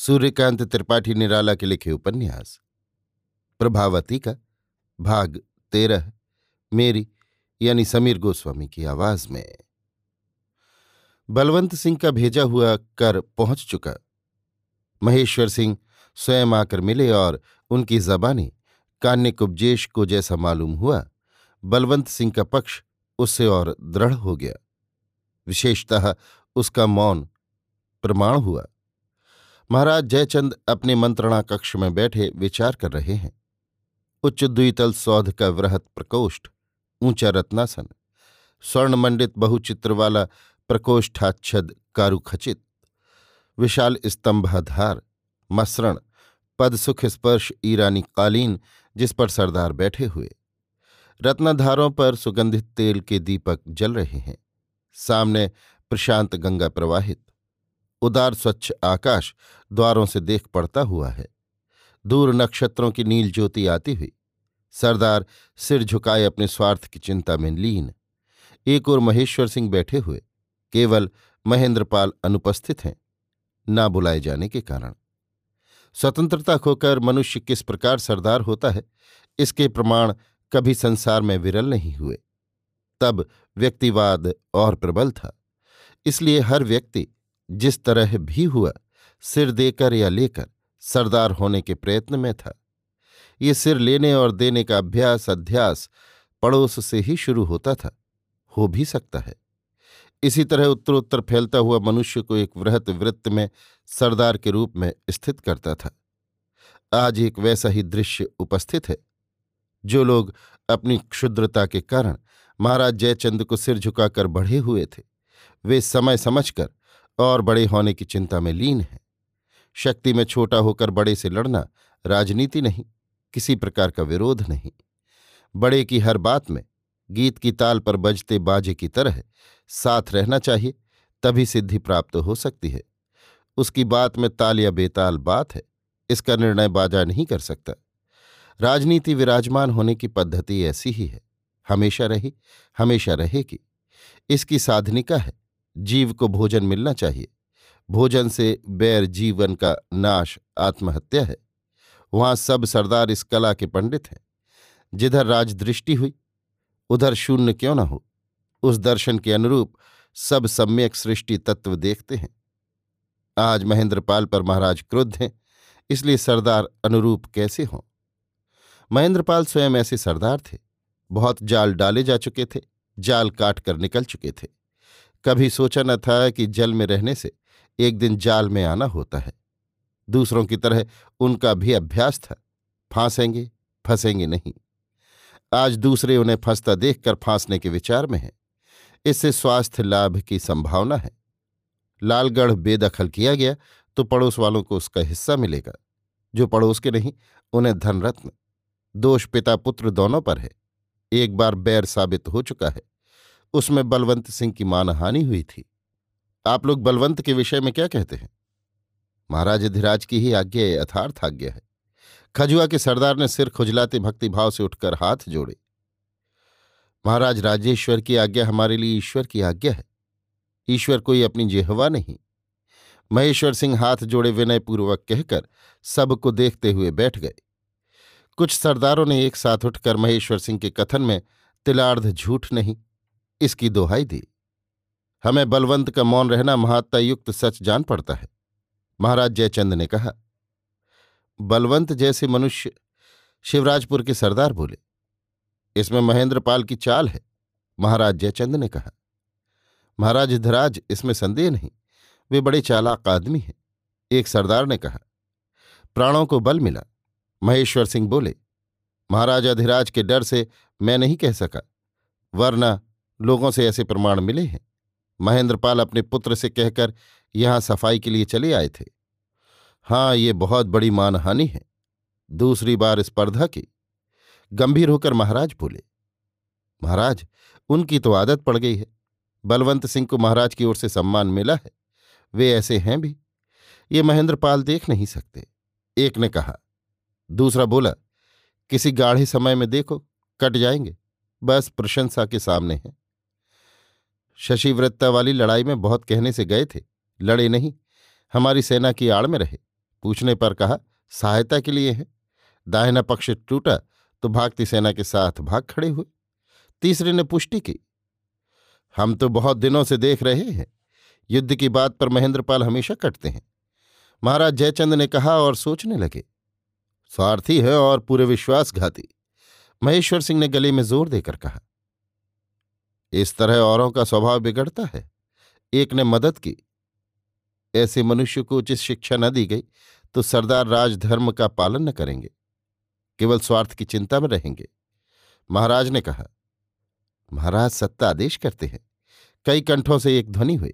सूर्यकांत त्रिपाठी निराला के लिखे उपन्यास। प्रभावती का भाग तेरह, मेरी यानी समीर गोस्वामी की आवाज़ में। बलवंत सिंह का भेजा हुआ कर पहुँच चुका। महेश्वर सिंह स्वयं आकर मिले और उनकी जबानी कान्य कुब्जेश को जैसा मालूम हुआ, बलवंत सिंह का पक्ष उससे और दृढ़ हो गया। विशेषतः उसका मौन प्रमाण हुआ। महाराज जयचंद अपने मंत्रणा कक्ष में बैठे विचार कर रहे हैं। उच्च द्वितल सौध का वृहत प्रकोष्ठ, ऊँचा रत्नासन, स्वर्णमंडित बहुचित्र वाला प्रकोष्ठाच्छद कारुखचित, विशाल स्तंभाधार, मसरण पद सुख स्पर्श ईरानी कालीन जिस पर सरदार बैठे हुए। रत्नाधारों पर सुगंधित तेल के दीपक जल रहे हैं। सामने प्रशांत गंगा प्रवाहित। उदार स्वच्छ आकाश द्वारों से देख पड़ता हुआ है। दूर नक्षत्रों की नील ज्योति आती हुई। सरदार सिर झुकाए अपने स्वार्थ की चिंता में लीन। एक और महेश्वर सिंह बैठे हुए। केवल महेंद्रपाल अनुपस्थित हैं, ना बुलाए जाने के कारण। स्वतंत्रता खोकर मनुष्य किस प्रकार सरदार होता है, इसके प्रमाण कभी संसार में विरल नहीं हुए। तब व्यक्तिवाद और प्रबल था। इसलिए हर व्यक्ति जिस तरह भी हुआ, सिर देकर या लेकर, सरदार होने के प्रयत्न में था। ये सिर लेने और देने का अभ्यास, अध्यास पड़ोस से ही शुरू होता था, हो भी सकता है। इसी तरह उत्तरोत्तर फैलता हुआ मनुष्य को एक वृहत वृत्त में सरदार के रूप में स्थित करता था। आज एक वैसा ही दृश्य उपस्थित है, जो लोग अपनी क्षुद्रता के कारण महाराज जयचंद को सिर झुकाकर बढ़े हुए थे। वे समय समझकर और बड़े होने की चिंता में लीन है। शक्ति में छोटा होकर बड़े से लड़ना राजनीति नहीं, किसी प्रकार का विरोध नहीं। बड़े की हर बात में, गीत की ताल पर बजते बाजे की तरह साथ रहना चाहिए, तभी सिद्धि प्राप्त हो सकती है। उसकी बात में ताल या बेताल बात है, इसका निर्णय बाजा नहीं कर सकता। राजनीति विराजमान होने की पद्धति ऐसी ही है। हमेशा रही, हमेशा रहेगी। इसकी साधनिका है जीव को भोजन मिलना चाहिए। भोजन से बैर जीवन का नाश आत्महत्या है। वहाँ सब सरदार इस कला के पंडित हैं। जिधर राजदृष्टि हुई, उधर शून्य क्यों न हो? उस दर्शन के अनुरूप सब सम्यक सृष्टि तत्व देखते हैं। आज महेंद्रपाल पर महाराज क्रुद्ध हैं, इसलिए सरदार अनुरूप कैसे हों? महेंद्रपाल स्वयं ऐसे सरदार थे। बहुत जाल डाले जा चुके थे, जाल काट कर निकल चुके थे। कभी सोचा न था कि जल में रहने से एक दिन जाल में आना होता है। दूसरों की तरह उनका भी अभ्यास था। फांसेंगे, फंसेंगे नहीं। आज दूसरे उन्हें फंसता देखकर फांसने के विचार में हैं। इससे स्वास्थ्य लाभ की संभावना है। लालगढ़ बेदखल किया गया तो पड़ोस वालों को उसका हिस्सा मिलेगा। जो पड़ोस के नहीं, उन्हें धनरत्न। दोष पिता पुत्र दोनों पर है। एक बार बैर साबित हो चुका है। उसमें बलवंत सिंह की मानहानि हुई थी। आप लोग बलवंत के विषय में क्या कहते हैं? महाराज अधिराज की ही आज्ञा यथार्थ आज्ञा है। खजुआ के सरदार ने सिर खुजलाते भक्तिभाव से उठकर हाथ जोड़े। महाराज राजेश्वर की आज्ञा हमारे लिए ईश्वर की आज्ञा है। ईश्वर कोई अपनी जेहवा नहीं। महेश्वर सिंह हाथ जोड़े विनयपूर्वक कहकर सबको देखते हुए बैठ गए। कुछ सरदारों ने एक साथ उठकर महेश्वर सिंह के कथन में तिलार्ध झूठ नहीं इसकी दोहाई दी। हमें बलवंत का मौन रहना महात्तायुक्त सच जान पड़ता है, महाराज जयचंद ने कहा। बलवंत जैसे मनुष्य शिवराजपुर के सरदार बोले, इसमें महेंद्रपाल की चाल है, महाराज जयचंद ने कहा। महाराज धराज, इसमें संदेह नहीं, वे बड़े चालाक आदमी हैं, एक सरदार ने कहा। प्राणों को बल मिला, महेश्वर सिंह बोले, महाराज अधिराज के डर से मैं नहीं कह सका, वरना लोगों से ऐसे प्रमाण मिले हैं। महेंद्रपाल अपने पुत्र से कहकर यहाँ सफ़ाई के लिए चले आए थे। हाँ ये बहुत बड़ी मानहानि है। दूसरी बार स्पर्धा की। गंभीर होकर महाराज बोले, महाराज, उनकी तो आदत पड़ गई है। बलवंत सिंह को महाराज की ओर से सम्मान मिला है। वे ऐसे हैं भी। ये महेंद्रपाल देख नहीं सकते। एक ने कहा, दूसरा बोला, किसी गाढ़े समय में देखो, कट जाएँगे। बस प्रशंसा के सामने है। शशिवृत्ता वाली लड़ाई में बहुत कहने से गए थे। लड़े नहीं, हमारी सेना की आड़ में रहे। पूछने पर कहा, सहायता के लिए है। दाहिना पक्ष टूटा तो भागती सेना के साथ भाग खड़े हुए। तीसरे ने पुष्टि की, हम तो बहुत दिनों से देख रहे हैं। युद्ध की बात पर महेंद्रपाल हमेशा कटते हैं। महाराज जयचंद ने कहा और सोचने लगे, स्वार्थी है और पूरे विश्वासघाती। महेश्वर सिंह ने गले में ज़ोर देकर कहा इस तरह औरों का स्वभाव बिगड़ता है। एक ने मदद की। ऐसे मनुष्य को उचित शिक्षा न दी गई तो सरदार राजधर्म का पालन न करेंगे, केवल स्वार्थ की चिंता में रहेंगे। महाराज ने कहा, महाराज सत्ता आदेश करते हैं। कई कंठों से एक ध्वनि हुई।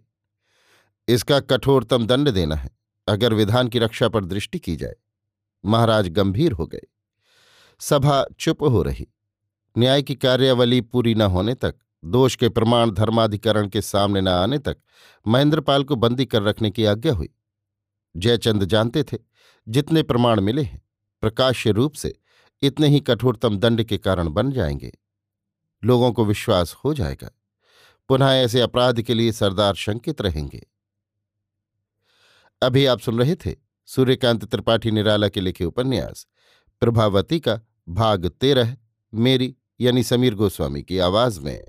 इसका कठोरतम दंड देना है, अगर विधान की रक्षा पर दृष्टि की जाए। महाराज गंभीर हो गए। सभा चुप हो रही। न्याय की कार्यावली पूरी न होने तक दोष के प्रमाण धर्माधिकरण के सामने न आने तक महेंद्रपाल को बंदी कर रखने की आज्ञा हुई। जयचंद जानते थे, जितने प्रमाण मिले हैं, प्रकाश्य रूप से इतने ही कठोरतम दंड के कारण बन जाएँगे। लोगों को विश्वास हो जाएगा। पुनः ऐसे अपराध के लिए सरदार शंकित रहेंगे। अभी आप सुन रहे थे सूर्यकांत त्रिपाठी निराला के लिखे उपन्यास, प्रभावती का भाग तेरह, मेरी यानी समीर गोस्वामी की आवाज़ में।